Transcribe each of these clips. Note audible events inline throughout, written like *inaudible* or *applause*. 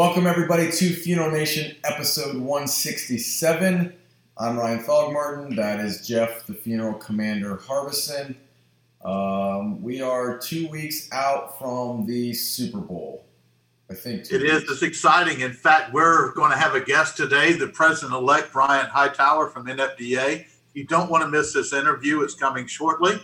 Welcome, everybody, to Funeral Nation episode 167. I'm Ryan Thogmartin. That is Jeff, the funeral commander Harbison. Um, we are two weeks out from the Super Bowl. I think it is. It's exciting. In fact, we're going to have a guest today, the president-elect Brian Hightower from NFDA. You don't want to miss this interview. It's coming shortly.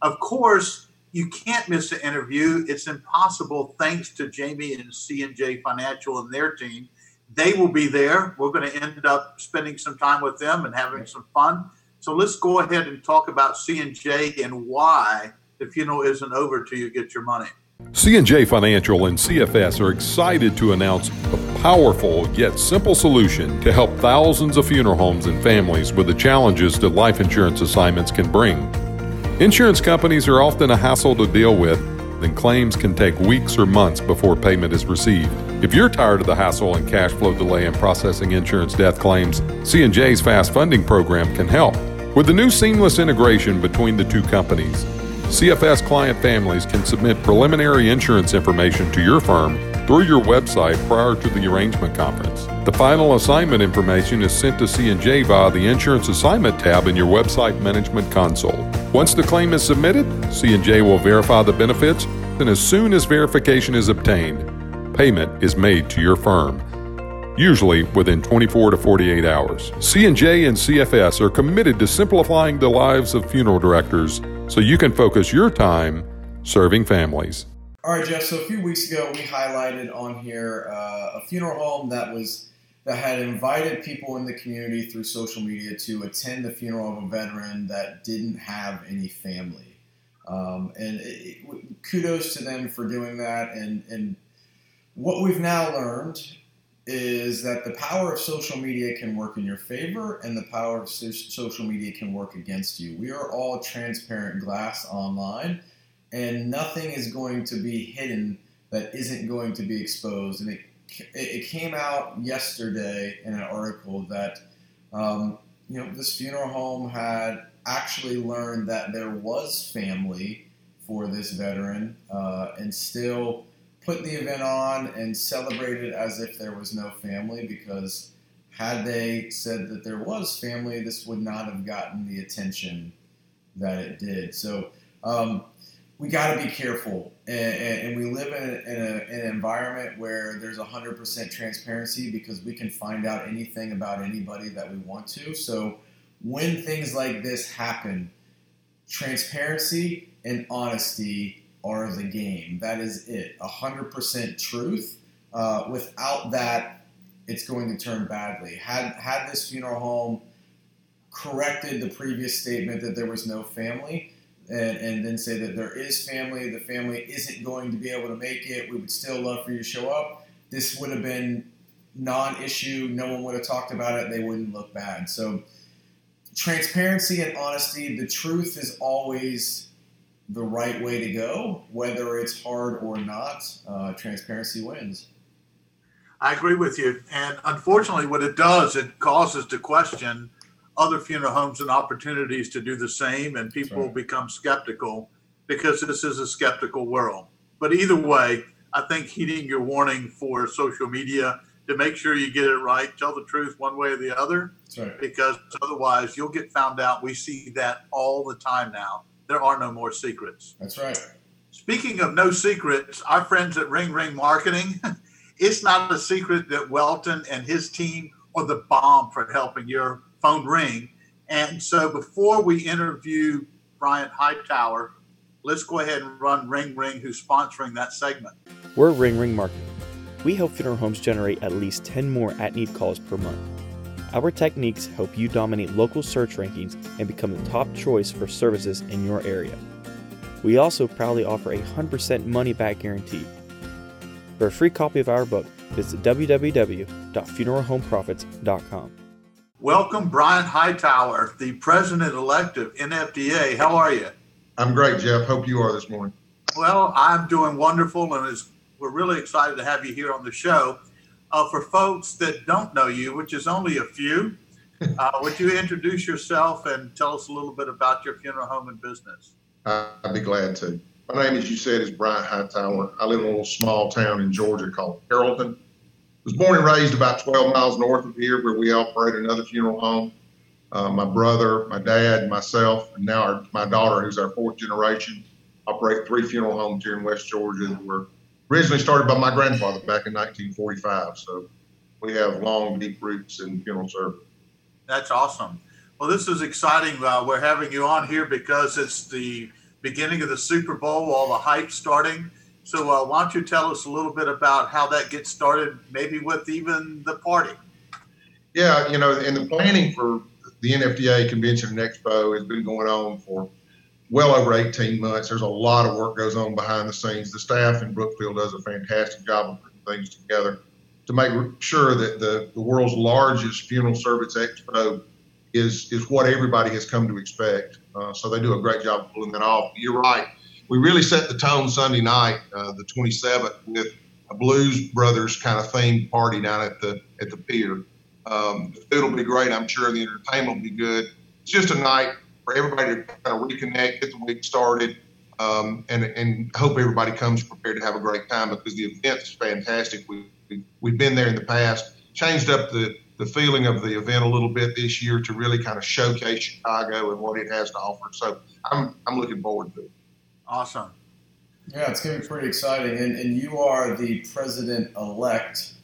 Of course, you can't miss the interview. It's impossible thanks to Jamie and C&J Financial and their team. They will be there. We're going to end up spending some time with them and having some fun. So let's go ahead and talk about C&J and why the funeral isn't over till you get your money. C&J Financial and CFS are excited to announce a powerful yet simple solution to help thousands of funeral homes and families with the challenges that life insurance assignments can bring. Insurance companies are often a hassle to deal with, and claims can take weeks or months before payment is received. If you're tired of the hassle and cash flow delay in processing insurance death claims, C&J's Fast Funding program can help. With the new seamless integration between the two companies, CFS client families can submit preliminary insurance information to your firm through your website prior to the arrangement conference. The final assignment information is sent to C&J via the Insurance Assignment tab in your website management console. Once the claim is submitted, C&J will verify the benefits, and as soon as verification is obtained, payment is made to your firm usually within 24 to 48 hours. C&J and CFS are committed to simplifying the lives of funeral directors so you can focus your time serving families. All right, Jeff. So a few weeks ago, we highlighted on here uh, a funeral home that was that had invited people in the community through social media to attend the funeral of a veteran that didn't have any family. Um, and it, kudos to them for doing that. And, and what we've now learned is that the power of social media can work in your favor and the power of so- social media can work against you. We are all transparent glass online, and nothing is going to be hidden that isn't going to be exposed. And it, it came out yesterday in an article that um, you know this funeral home had actually learned that there was family for this veteran uh, and still put the event on and celebrate it as if there was no family because had they said that there was family, this would not have gotten the attention that it did. So um, we got to be careful, and, and, we live in, a, in, a, in, an environment where there's 100% transparency because we can find out anything about anybody that we want to. So when things like this happen, transparency and honesty are the game. That is it. 100% truth. Uh, without that, it's going to turn badly. Had, had this funeral home corrected the previous statement that there was no family, and, and, then say that there is family, the family isn't going to be able to make it, we would still love for you to show up, this would have been non issue. No one would have talked about it. They wouldn't look bad. So, transparency and honesty, the truth is always the right way to go, whether it's hard or not. Uh, transparency wins. I agree with you. And unfortunately, what it does, it causes to question other funeral homes and opportunities to do the same, and people right. become skeptical because this is a skeptical world. But either way, I think heeding your warning for social media to make sure you get it right, tell the truth one way or the other, right. because otherwise you'll get found out. We see that all the time now there are no more secrets. That's right. Speaking of no secrets, our friends at Ring Ring Marketing, *laughs* it's not a secret that Welton and his team are the bomb for helping your phone ring. And so before we interview Brian Hightower, let's go ahead and run Ring Ring, who's sponsoring that segment. We're Ring Ring Marketing. We help funeral homes generate at least 10 more at need calls per month. Our techniques help you dominate local search rankings and become the top choice for services in your area. We also proudly offer a 100% money back guarantee. For a free copy of our book, visit www.funeralhomeprofits.com. Welcome, Brian Hightower, the president elect of NFDA. How are you? I'm great, Jeff. Hope you are this morning. Well, I'm doing wonderful, and we're really excited to have you here on the show. Uh, for folks that don't know you, which is only a few, uh, would you introduce yourself and tell us a little bit about your funeral home and business? I'd be glad to. My name, as you said, is Brian Hightower. I live in a little small town in Georgia called Carrollton. was born and raised about 12 miles north of here, where we operate another funeral home. Uh, my brother, my dad, myself, and now our, my daughter, who's our fourth generation, operate three funeral homes here in West Georgia were originally started by my grandfather back in 1945. So we have long, deep roots in funeral service. That's awesome. Well, this is exciting. Uh, we're having you on here because it's the beginning of the Super Bowl, all the hype starting. So, uh, why don't you tell us a little bit about how that gets started, maybe with even the party? Yeah, you know, and the planning for the NFDA Convention and Expo has been going on for well over 18 months. There's a lot of work goes on behind the scenes. The staff in Brookfield does a fantastic job of putting things together to make sure that the, the world's largest funeral service expo is is what everybody has come to expect. Uh, so they do a great job of pulling that off. You're right. We really set the tone Sunday night, uh, the 27th, with a Blues Brothers kind of themed party down at the at the pier. Um, the food will be great, I'm sure. The entertainment will be good. It's just a night for everybody to kind of reconnect, get the week started, um, and and hope everybody comes prepared to have a great time because the event is fantastic. We, we we've been there in the past, changed up the the feeling of the event a little bit this year to really kind of showcase Chicago and what it has to offer. So I'm I'm looking forward to it. Awesome. Yeah, it's going to be pretty exciting, and and you are the president elect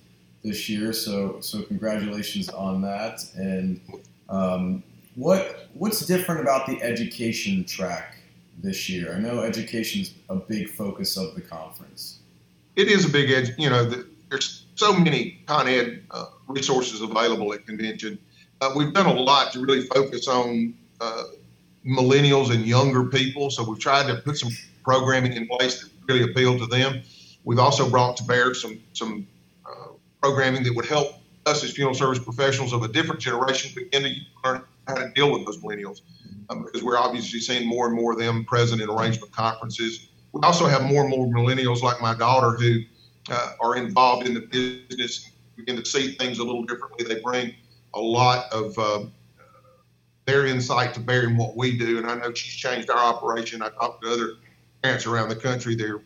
this year. So so congratulations on that. And um, what what's different about the education track this year? I know education is a big focus of the conference. It is a big edge. You know, the, there's so many Con Ed uh, resources available at convention. Uh, we've done a lot to really focus on uh, millennials and younger people. So we've tried to put some programming in place that really appeal to them. We've also brought to bear some some programming that would help us as funeral service professionals of a different generation begin to learn how to deal with those millennials um, because we're obviously seeing more and more of them present in arrangement conferences. We also have more and more millennials like my daughter who uh, are involved in the business, and begin to see things a little differently. They bring a lot of uh, their insight to bear in what we do, and I know she's changed our operation. I talked to other parents around the country; they're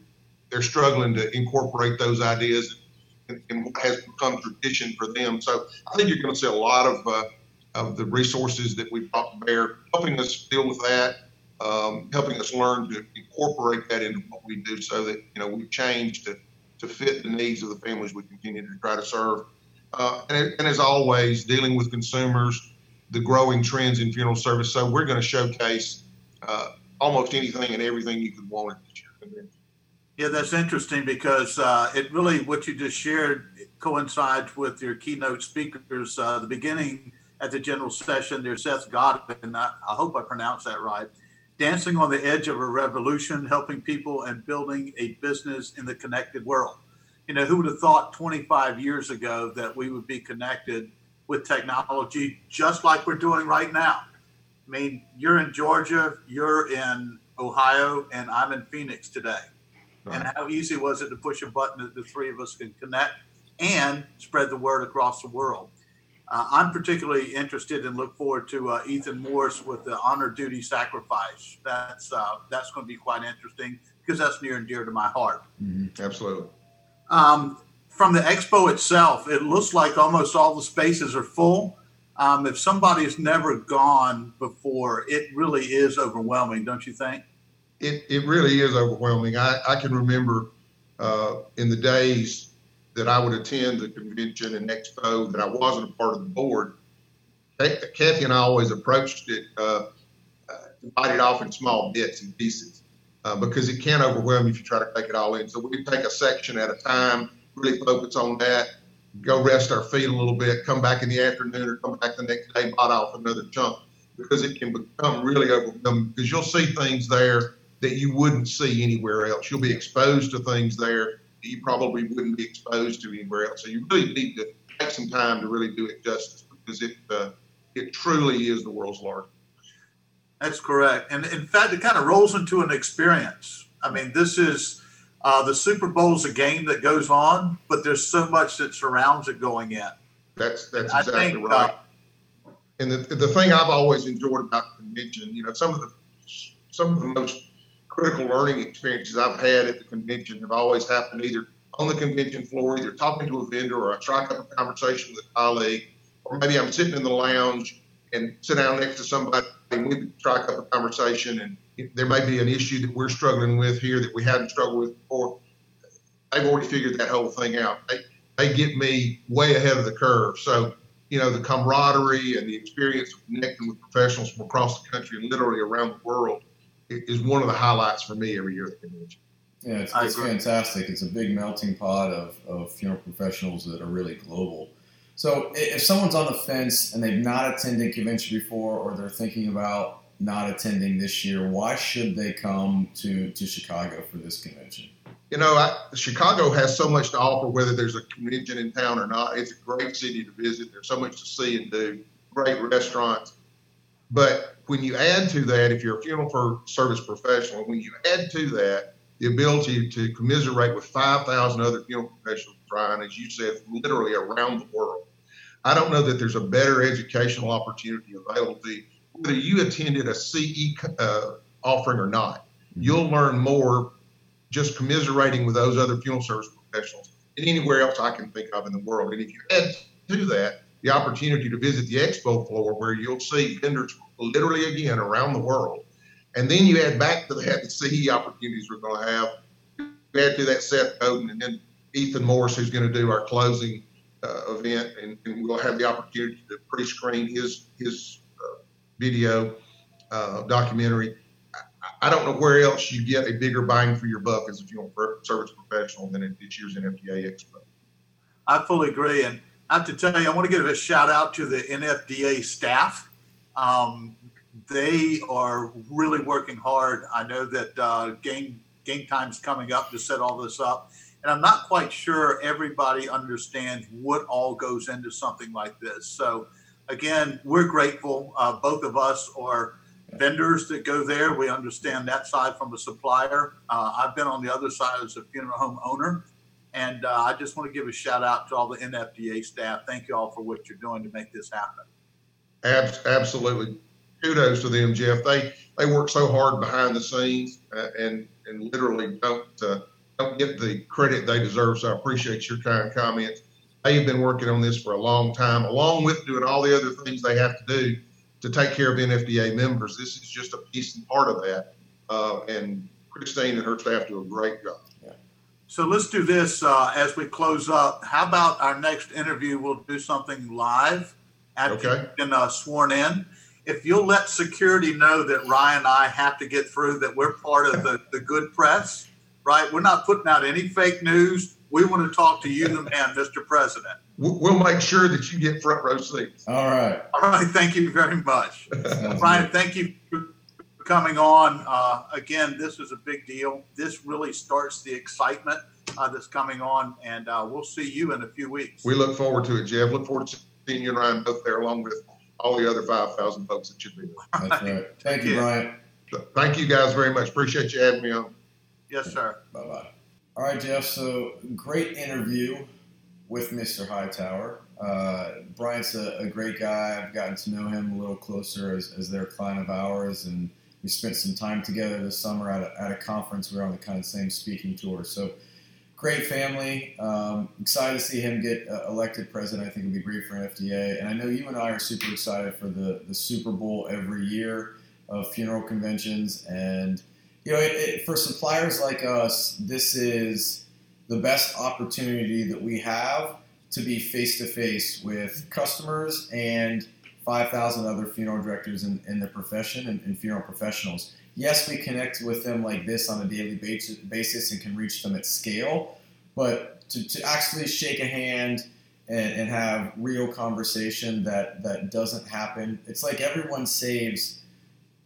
they're struggling to incorporate those ideas and, what has become tradition for them. So I think you're going to see a lot of uh, of the resources that we brought to bear, helping us deal with that, um, helping us learn to incorporate that into what we do, so that you know we've changed to to fit the needs of the families we continue to try to serve. Uh, and, and, as always, dealing with consumers, the growing trends in funeral service. So we're going to showcase uh, almost anything and everything you could want at year. Yeah, that's interesting because uh, it really, what you just shared coincides with your keynote speakers. Uh, the beginning at the general session, there's Seth Godin, I, I hope I pronounced that right. Dancing on the edge of a revolution, helping people and building a business in the connected world. You know, who would have thought 25 years ago that we would be connected with technology just like we're doing right now? I mean, you're in Georgia, you're in Ohio, and I'm in Phoenix today and how easy was it to push a button that the three of us can connect and spread the word across the world. Uh, I'm particularly interested and look forward to uh, Ethan Morris with the honor duty sacrifice. That's uh, that's going to be quite interesting because that's near and dear to my heart. Mm-hmm. Absolutely. Um, from the expo itself, it looks like almost all the spaces are full. Um, if somebody's never gone before, it really is overwhelming, don't you think? it, it really is overwhelming. I, I can remember uh, in the days that I would attend the convention and expo that I wasn't a part of the board. Kathy and I always approached it, uh, uh, divided off in small bits and pieces uh, because it can overwhelm you if you try to take it all in. So we take a section at a time, really focus on that, go rest our feet a little bit, come back in the afternoon or come back the next day, bite off another chunk because it can become really overwhelming because you'll see things there that you wouldn't see anywhere else. You'll be exposed to things there you probably wouldn't be exposed to anywhere else. So you really need to take some time to really do it justice because it uh, it truly is the world's largest. That's correct, and in fact, it kind of rolls into an experience. I mean, this is uh, the Super Bowl is a game that goes on, but there's so much that surrounds it going in. That's that's exactly think, right. Uh, and the the thing I've always enjoyed about the convention, you know, some of the some of the most critical learning experiences I've had at the convention have always happened either on the convention floor, either talking to a vendor or I strike up a conversation with a colleague, or maybe I'm sitting in the lounge and sit down next to somebody and we strike up a conversation and there may be an issue that we're struggling with here that we hadn't struggled with before. They've already figured that whole thing out. They, they get me way ahead of the curve. So, you know, the camaraderie and the experience of connecting with professionals from across the country and literally around the world is one of the highlights for me every year at the convention. Yeah, it's, it's fantastic. It's a big melting pot of, of funeral professionals that are really global. So if someone's on the fence and they've not attended convention before or they're thinking about not attending this year, why should they come to, to Chicago for this convention? You know, I, Chicago has so much to offer, whether there's a convention in town or not. It's a great city to visit. There's so much to see and do. Great restaurants. But when you add to that, if you're a funeral service professional, when you add to that the ability to commiserate with 5,000 other funeral professionals, Brian, as you said, literally around the world, I don't know that there's a better educational opportunity available to you. Whether you attended a CE uh, offering or not, you'll learn more just commiserating with those other funeral service professionals than anywhere else I can think of in the world. And if you add to that the opportunity to visit the expo floor where you'll see vendors literally again around the world, and then you add back to that the CE opportunities we're going to have, add to that Seth Godin and then Ethan Morris, who's going to do our closing uh, event, and, and, we'll have the opportunity to pre-screen his his uh, video uh, documentary. I, don't know where else you get a bigger bang for your buck as a funeral service professional than at this year's NFDA Expo. I fully agree, and I have to tell you, I want to give a shout out to the NFDA staff. Um, they are really working hard. I know that uh, game game time's coming up to set all this up and I'm not quite sure everybody understands what all goes into something like this. So, again, we're grateful. Uh, both of us are vendors that go there. We understand that side from a supplier. Uh, I've been on the other side as a funeral home owner. And uh, I just want to give a shout out to all the NFDA staff. Thank you all for what you're doing to make this happen. Absolutely. Kudos to them, Jeff. They they work so hard behind the scenes uh, and and literally don't uh, don't get the credit they deserve. So I appreciate your kind comments. They have been working on this for a long time, along with doing all the other things they have to do to take care of NFDA members. This is just a piece and part of that. Uh, and Christine and her staff do a great job. So let's do this uh, as we close up. How about our next interview? We'll do something live after okay. you've been uh, sworn in. If you'll let security know that Ryan and I have to get through, that we're part of the, the good press, right? We're not putting out any fake news. We want to talk to you, the man, Mr. President. We'll make sure that you get front row seats. All right. All right. Thank you very much. *laughs* Ryan, thank you for coming on. Uh, again, this is a big deal. This really starts the excitement uh, that's coming on, and uh, we'll see you in a few weeks. We look forward to it, Jeff. Look forward to seeing you and Ryan both there, along with all the other 5,000 folks that should be there. That's right. Thank you, Brian. Thank you guys very much. Appreciate you having me on. Yes, sir. Bye bye. All right, Jeff. So great interview with Mr. Hightower. Uh, Brian's a, a, great guy. I've gotten to know him a little closer as, as their client of ours, and we spent some time together this summer at a, at a conference. We were on the kind of same speaking tour. So great family. Um, excited to see him get uh, elected president. I think it'll be great for FDA. And I know you and I are super excited for the, the Super Bowl every year of funeral conventions. And you know, it, it, for suppliers like us, this is the best opportunity that we have to be face to face with customers and 5,000 other funeral directors in, in the profession and, and, funeral professionals. Yes, we connect with them like this on a daily basis and can reach them at scale, but to, to actually shake a hand and, and have real conversation that, that doesn't happen, it's like everyone saves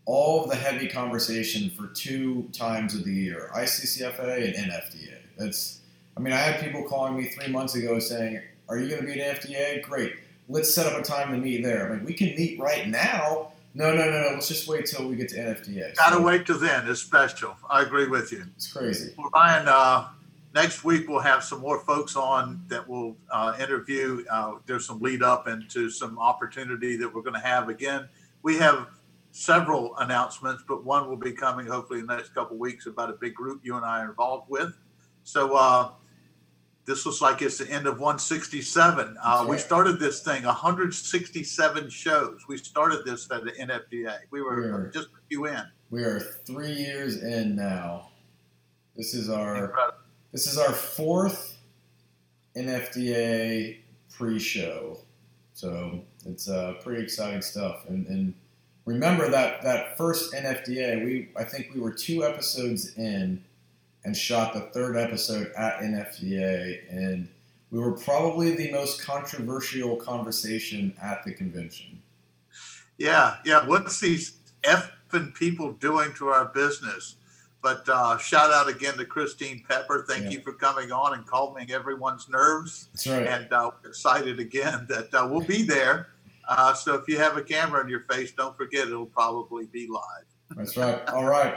all of the heavy conversation for two times of the year ICCFA and NFDA. That's, I mean, I had people calling me three months ago saying, Are you going to be an FDA? Great. Let's set up a time to meet there. I mean, we can meet right now. No, no, no, no. Let's just wait till we get to NFDA. Gotta so, wait till then. It's special. I agree with you. It's crazy. Well, Ryan, uh, next week we'll have some more folks on that will uh, interview. Uh, there's some lead up into some opportunity that we're going to have. Again, we have several announcements, but one will be coming hopefully in the next couple weeks about a big group you and I are involved with. So uh, this looks like it's the end of 167. Uh, we started this thing 167 shows. We started this at the NFDA. We were We're- just a few in. We are three years in now. This is our Incredible. this is our fourth NFDA pre-show, so it's uh, pretty exciting stuff. And, and remember that that first NFDA, we I think we were two episodes in, and shot the third episode at NFDA, and we were probably the most controversial conversation at the convention. Yeah, yeah. What's these effing people doing to our business? But uh, shout out again to Christine Pepper. Thank Yeah. you for coming on and calming everyone's nerves. That's right. And uh, excited again that uh, we'll be there. Uh, so if you have a camera in your face, don't forget it'll probably be live. That's right. All right.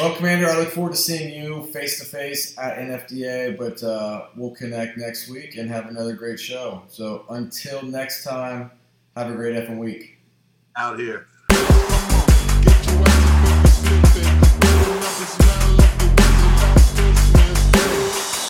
Well, Commander, I look forward to seeing you face to face at NFDA, but uh, we'll connect next week and have another great show. So until next time, have a great effing week. Out here.